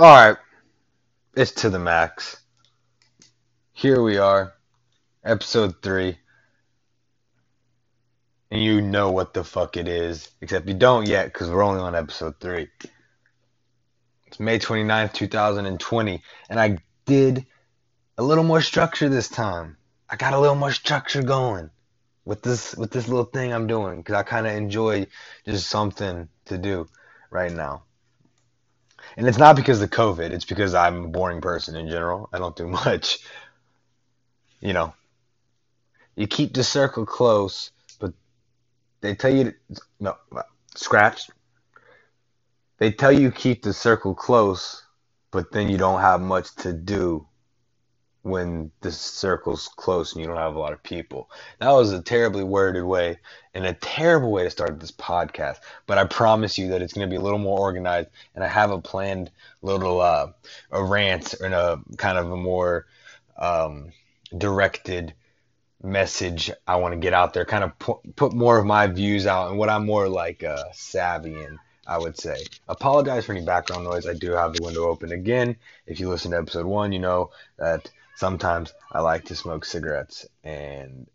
All right, it's to the max. Here we are, episode three, and you know what the fuck it is, except you don't yet because we're only on episode three. It's May 29th, 2020, and I did a little more structure this time. I got a little more structure going with this with this little thing I'm doing because I kind of enjoy just something to do right now. And it's not because of COVID, it's because I'm a boring person in general. I don't do much. You know, you keep the circle close, but they tell you to, no, scratch. They tell you keep the circle close, but then you don't have much to do when the circle's close and you don't have a lot of people. That was a terribly worded way and a terrible way to start this podcast. But I promise you that it's going to be a little more organized, and I have a planned little uh, a rant and a kind of a more um, directed message I want to get out there. Kind of pu- put more of my views out and what I'm more like uh, savvy in. I would say. Apologize for any background noise. I do have the window open again. If you listen to episode one, you know that sometimes I like to smoke cigarettes and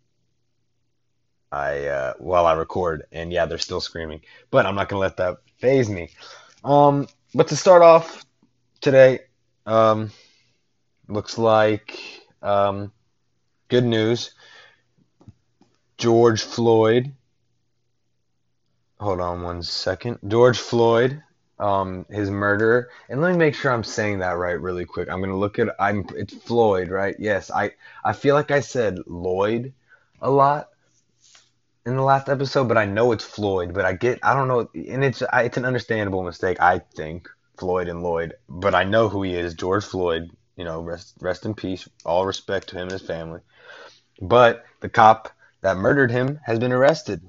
I uh, while I record and yeah they're still screaming but I'm not gonna let that faze me. Um but to start off today um looks like um good news. George Floyd hold on one second. George Floyd um, his murderer. And let me make sure I'm saying that right really quick. I'm gonna look at I'm it's Floyd, right? Yes, I I feel like I said Lloyd a lot in the last episode, but I know it's Floyd. But I get I don't know, and it's I, it's an understandable mistake. I think Floyd and Lloyd, but I know who he is, George Floyd. You know, rest rest in peace. All respect to him and his family. But the cop that murdered him has been arrested.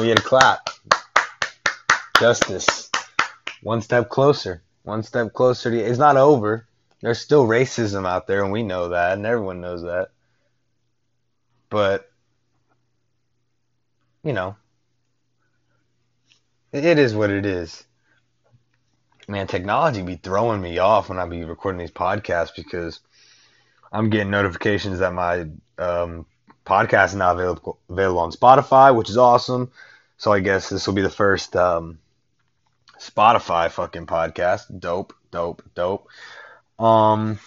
We get a clap. Justice. One step closer. One step closer to it's not over. There's still racism out there and we know that and everyone knows that. But you know, it is what it is. Man, technology be throwing me off when I be recording these podcasts because I'm getting notifications that my um, podcast is now available available on Spotify, which is awesome. So I guess this will be the first um, Spotify fucking podcast. Dope, dope, dope. Um,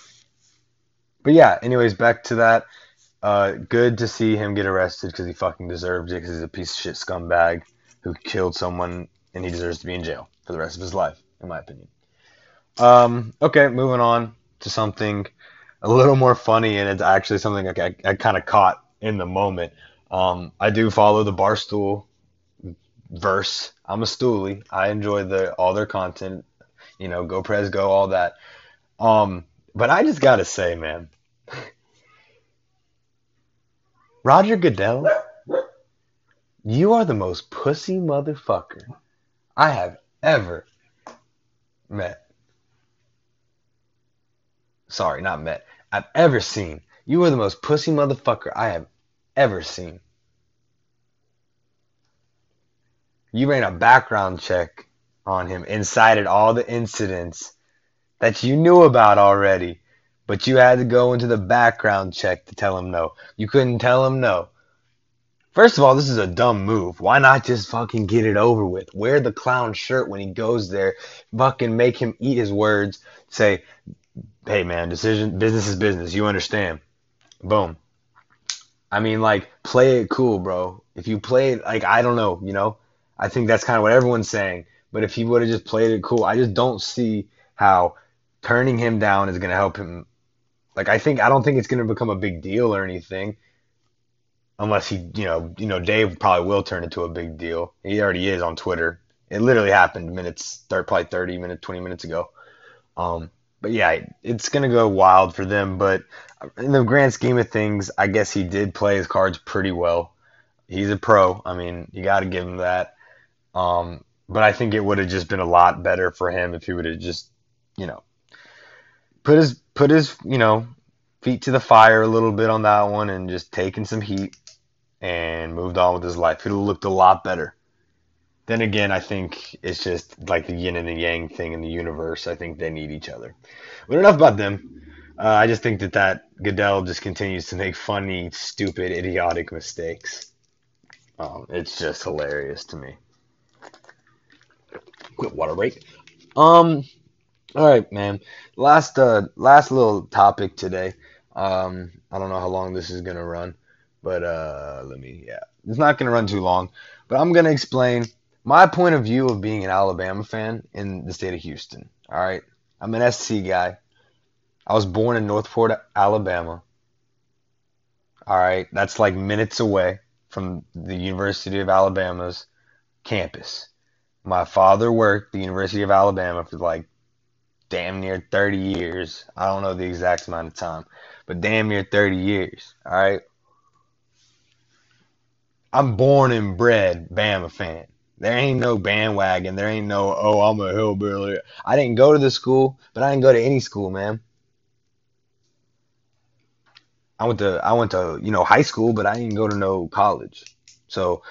but yeah. Anyways, back to that. Uh, good to see him get arrested because he fucking deserves it because he's a piece of shit scumbag who killed someone and he deserves to be in jail for the rest of his life, in my opinion. Um, okay, moving on to something a little more funny, and it's actually something I, I, I kind of caught in the moment. Um, I do follow the Barstool verse. I'm a stoolie. I enjoy the all their content. You know, go Prez, go all that. Um, but I just gotta say, man, Roger Goodell, you are the most pussy motherfucker I have ever met. Sorry, not met. I've ever seen. You are the most pussy motherfucker I have ever seen. You ran a background check on him and cited all the incidents that you knew about already, but you had to go into the background check to tell him no. You couldn't tell him no. First of all, this is a dumb move. Why not just fucking get it over with? Wear the clown shirt when he goes there. Fucking make him eat his words. Say, hey man, decision, business is business. You understand? Boom. I mean, like, play it cool, bro. If you play it, like, I don't know, you know, I think that's kind of what everyone's saying. But if he would have just played it cool, I just don't see how turning him down is going to help him. Like I think I don't think it's going to become a big deal or anything, unless he, you know, you know, Dave probably will turn into a big deal. He already is on Twitter. It literally happened minutes, probably 30 minutes, 20 minutes ago. Um, but yeah, it's going to go wild for them. But in the grand scheme of things, I guess he did play his cards pretty well. He's a pro. I mean, you got to give him that. Um, but I think it would have just been a lot better for him if he would have just, you know, put his put his you know feet to the fire a little bit on that one and just taken some heat and moved on with his life. It would have looked a lot better. then again, I think it's just like the yin and the yang thing in the universe. I think they need each other. But enough about them. Uh, I just think that that Goodell just continues to make funny, stupid, idiotic mistakes. Um, it's just hilarious to me. Quit water break. Um, all right, man. Last uh, last little topic today. Um, I don't know how long this is gonna run, but uh, let me. Yeah, it's not gonna run too long. But I'm gonna explain my point of view of being an Alabama fan in the state of Houston. All right, I'm an SC guy. I was born in Northport, Alabama. All right, that's like minutes away from the University of Alabama's campus. My father worked the University of Alabama for like damn near 30 years. I don't know the exact amount of time, but damn near 30 years. All right. I'm born and bred Bama fan. There ain't no bandwagon. There ain't no, oh, I'm a hillbilly. I didn't go to the school, but I didn't go to any school, man. I went to I went to you know high school, but I didn't go to no college. So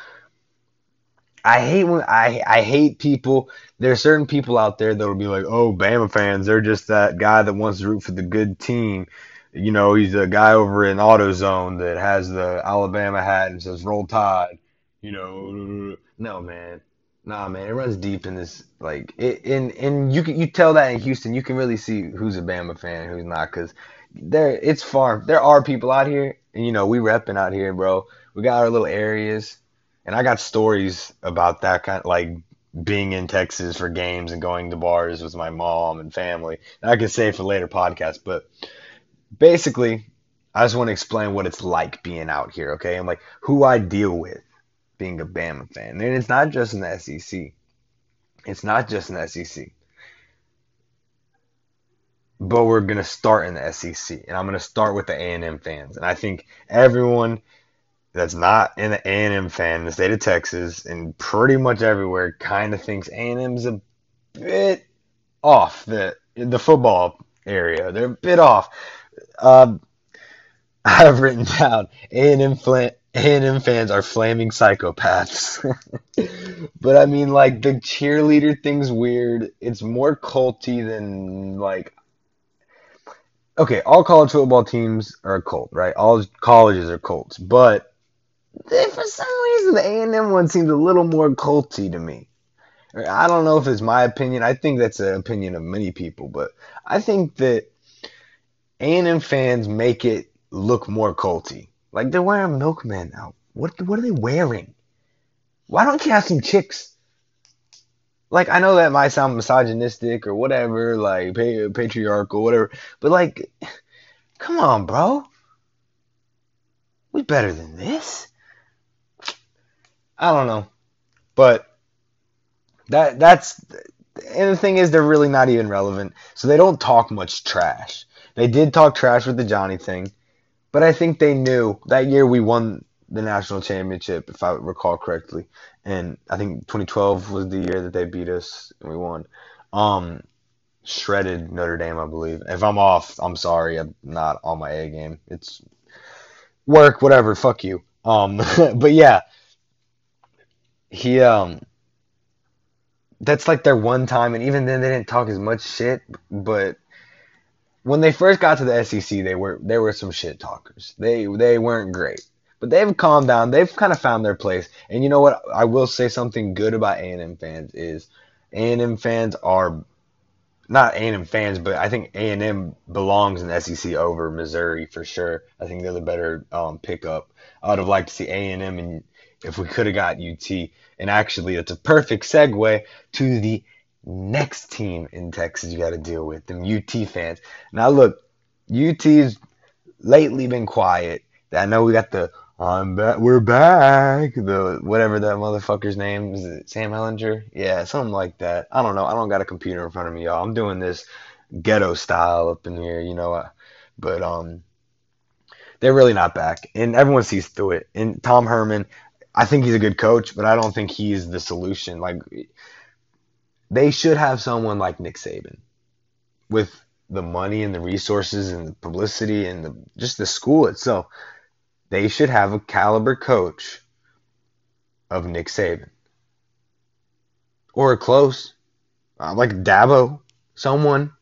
I hate when I I hate people. There are certain people out there that'll be like, "Oh, Bama fans, they're just that guy that wants to root for the good team." You know, he's a guy over in AutoZone that has the Alabama hat and says "Roll Tide." You know, no man, nah man, it runs deep in this. Like, it, and and you can you tell that in Houston, you can really see who's a Bama fan, who's not, because there it's far. There are people out here, and you know we repping out here, bro. We got our little areas, and I got stories about that kind, of, like being in Texas for games and going to bars with my mom and family. And I can say for later podcasts, but basically, I just want to explain what it's like being out here, okay? And like who I deal with being a Bama fan, and it's not just in the SEC. It's not just in SEC but we're gonna start in the SEC, and I'm gonna start with the A&M fans. And I think everyone that's not the A&M fan in the state of Texas and pretty much everywhere kind of thinks A&M's a bit off the the football area. They're a bit off. Um, I've written down A&M flan- A&M fans are flaming psychopaths. but I mean, like the cheerleader thing's weird. It's more culty than like okay, all college football teams are a cult, right? All colleges are cults, but for some reason the A and M one seems a little more culty to me. I don't know if it's my opinion. I think that's an opinion of many people, but I think that A and M fans make it look more culty. Like they're wearing milkman now. What what are they wearing? Why don't you have some chicks like I know that might sound misogynistic or whatever, like patriarchal, whatever, but like, come on, bro, we better than this. I don't know, but that that's and the thing is they're really not even relevant, so they don't talk much trash. They did talk trash with the Johnny thing, but I think they knew that year we won the national championship, if I recall correctly. And I think 2012 was the year that they beat us and we won. Um, shredded Notre Dame, I believe. If I'm off, I'm sorry. I'm not on my A game. It's work, whatever. Fuck you. Um, but yeah, he um, that's like their one time, and even then they didn't talk as much shit. But when they first got to the SEC, they were there were some shit talkers. They they weren't great. But they've calmed down. They've kind of found their place. And you know what? I will say something good about A&M fans is A&M fans are not A&M fans, but I think A&M belongs in the SEC over Missouri for sure. I think they're the better um, pickup. I would have liked to see A&M and if we could have got UT. And actually, it's a perfect segue to the next team in Texas you got to deal with, them UT fans. Now, look, UT's lately been quiet. I know we got the I'm back. We're back. The whatever that motherfucker's name is. Sam Ehlinger. Yeah, something like that. I don't know. I don't got a computer in front of me, y'all. I'm doing this ghetto style up in here, you know. But um, they're really not back, and everyone sees through it. And Tom Herman, I think he's a good coach, but I don't think he's the solution. Like they should have someone like Nick Saban with the money and the resources and the publicity and the just the school itself they should have a caliber coach of Nick Saban. or close, uh, like Dabo, someone.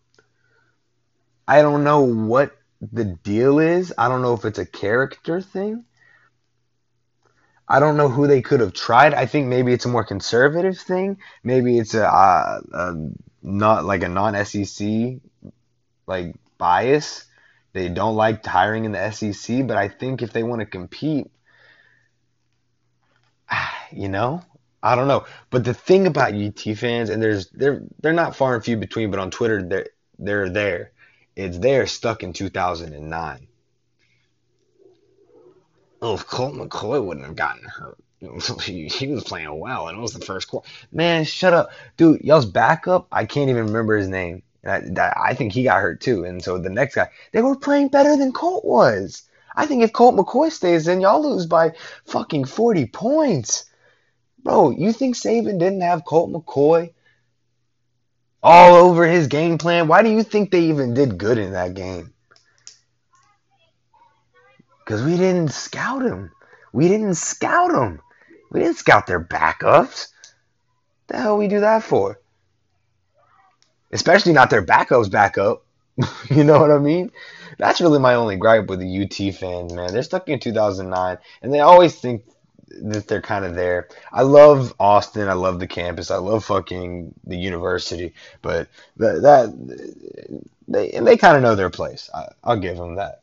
I don't know what the deal is. I don't know if it's a character thing. I don't know who they could have tried. I think maybe it's a more conservative thing. Maybe it's a, uh, a not like a non-SEC like bias. They don't like hiring in the SEC, but I think if they want to compete, you know, I don't know. But the thing about UT fans, and there's they're they're not far and few between, but on Twitter they're they're there. It's there stuck in 2009. Oh, if Colt McCoy wouldn't have gotten hurt, he was playing well, and it was the first quarter. Man, shut up, dude. Y'all's backup. I can't even remember his name. I, I think he got hurt too, and so the next guy, they were playing better than Colt was. I think if Colt McCoy stays in, y'all lose by fucking 40 points. Bro, you think Saban didn't have Colt McCoy all over his game plan? Why do you think they even did good in that game? Because we didn't scout him. We didn't scout him. We didn't scout their backups. The hell we do that for? Especially not their backups backup. you know what I mean? That's really my only gripe with the UT fans, man. They're stuck in 2009, and they always think that they're kind of there. I love Austin. I love the campus. I love fucking the university. But that, that they they kind of know their place. I, I'll give them that.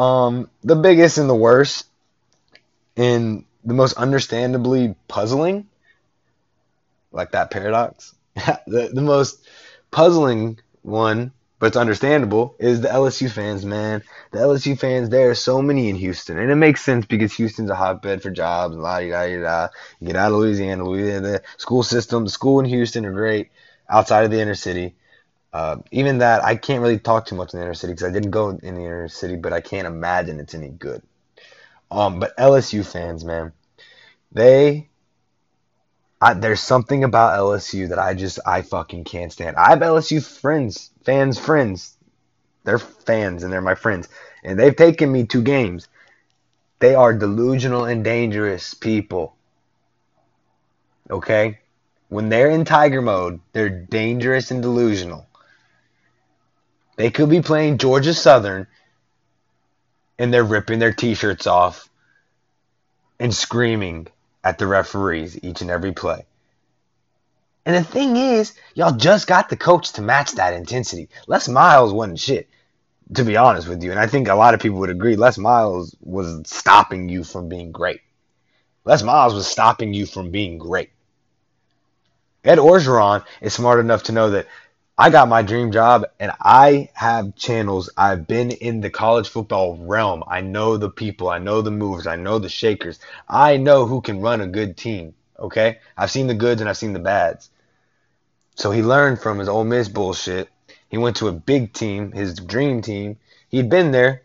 Um, the biggest and the worst, and the most understandably puzzling, like that paradox. the the most puzzling one but it's understandable, is the LSU fans, man. The LSU fans, there are so many in Houston. And it makes sense because Houston's a hotbed for jobs, la da da da. Get out of Louisiana, Louisiana, the school system, the school in Houston are great outside of the inner city. Uh, even that, I can't really talk too much in the inner city because I didn't go in the inner city, but I can't imagine it's any good. Um, but LSU fans, man, they I, there's something about LSU that I just I fucking can't stand. I have LSU friends, fans, friends. They're fans and they're my friends, and they've taken me to games. They are delusional and dangerous people. Okay, when they're in tiger mode, they're dangerous and delusional. They could be playing Georgia Southern, and they're ripping their t-shirts off and screaming at the referees each and every play. And the thing is, y'all just got the coach to match that intensity. Les Miles wasn't shit, to be honest with you. And I think a lot of people would agree. Les Miles was stopping you from being great. Les Miles was stopping you from being great. Ed Orgeron is smart enough to know that I got my dream job and I have channels. I've been in the college football realm. I know the people. I know the movers. I know the shakers. I know who can run a good team. Okay? I've seen the goods and I've seen the bads. So he learned from his Ole Miss bullshit. He went to a big team, his dream team. He'd been there,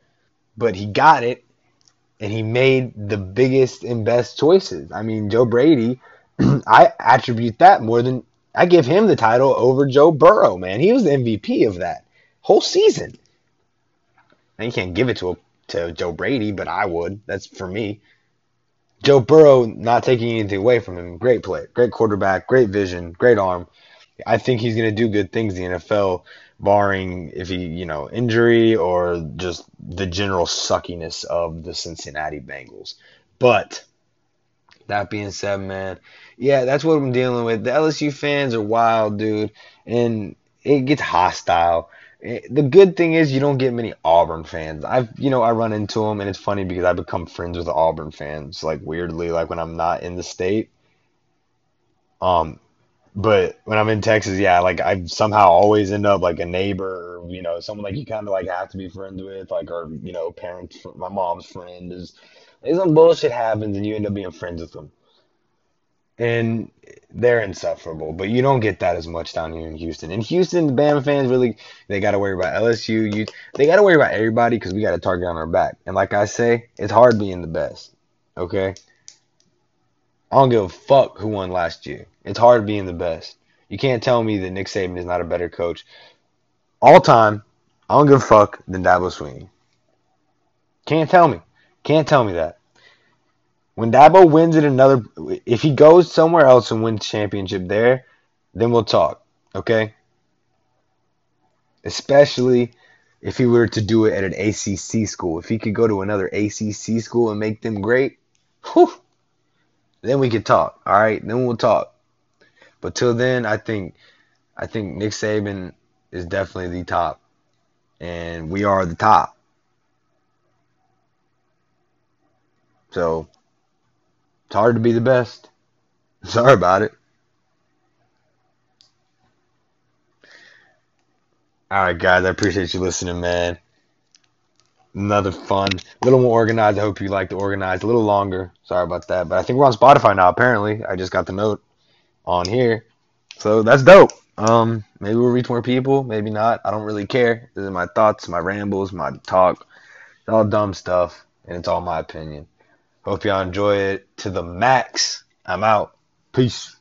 but he got it and he made the biggest and best choices. I mean, Joe Brady, I attribute that more than I give him the title over Joe Burrow, man. He was the MVP of that whole season. Now you can't give it to a, to Joe Brady, but I would. That's for me. Joe Burrow, not taking anything away from him, great player, great quarterback, great vision, great arm. I think he's going to do good things in the NFL, barring if he, you know, injury or just the general suckiness of the Cincinnati Bengals. But that being said, man, yeah, that's what I'm dealing with. The LSU fans are wild, dude, and it gets hostile. The good thing is you don't get many Auburn fans. I've, you know, I run into them, and it's funny because I become friends with Auburn fans, like weirdly, like when I'm not in the state. Um, but when I'm in Texas, yeah, like I somehow always end up like a neighbor, or, you know, someone like you kind of like have to be friends with, like or you know, parents. My mom's friend is. Some bullshit happens, and you end up being friends with them and they're insufferable. But you don't get that as much down here in Houston. In Houston, the Bama fans really they got to worry about LSU. You they got to worry about everybody because we got a target on our back. And like I say, it's hard being the best. Okay, I don't give a fuck who won last year. It's hard being the best. You can't tell me that Nick Saban is not a better coach all time. I don't give a fuck than Dabo Swinney. Can't tell me. Can't tell me that. When Dabo wins it another, if he goes somewhere else and wins championship there, then we'll talk. Okay. Especially if he were to do it at an ACC school. If he could go to another ACC school and make them great, whew, then we could talk. All right, then we'll talk. But till then, I think I think Nick Saban is definitely the top, and we are the top. So it's hard to be the best. Sorry about it. All right, guys, I appreciate you listening, man. Another fun, a little more organized. I hope you like the organized. A little longer. Sorry about that, but I think we're on Spotify now. Apparently, I just got the note on here, so that's dope. Um, maybe we'll reach more people. Maybe not. I don't really care. This is my thoughts, my rambles, my talk. It's all dumb stuff, and it's all my opinion. Hope y'all enjoy it to the max. I'm out. Peace.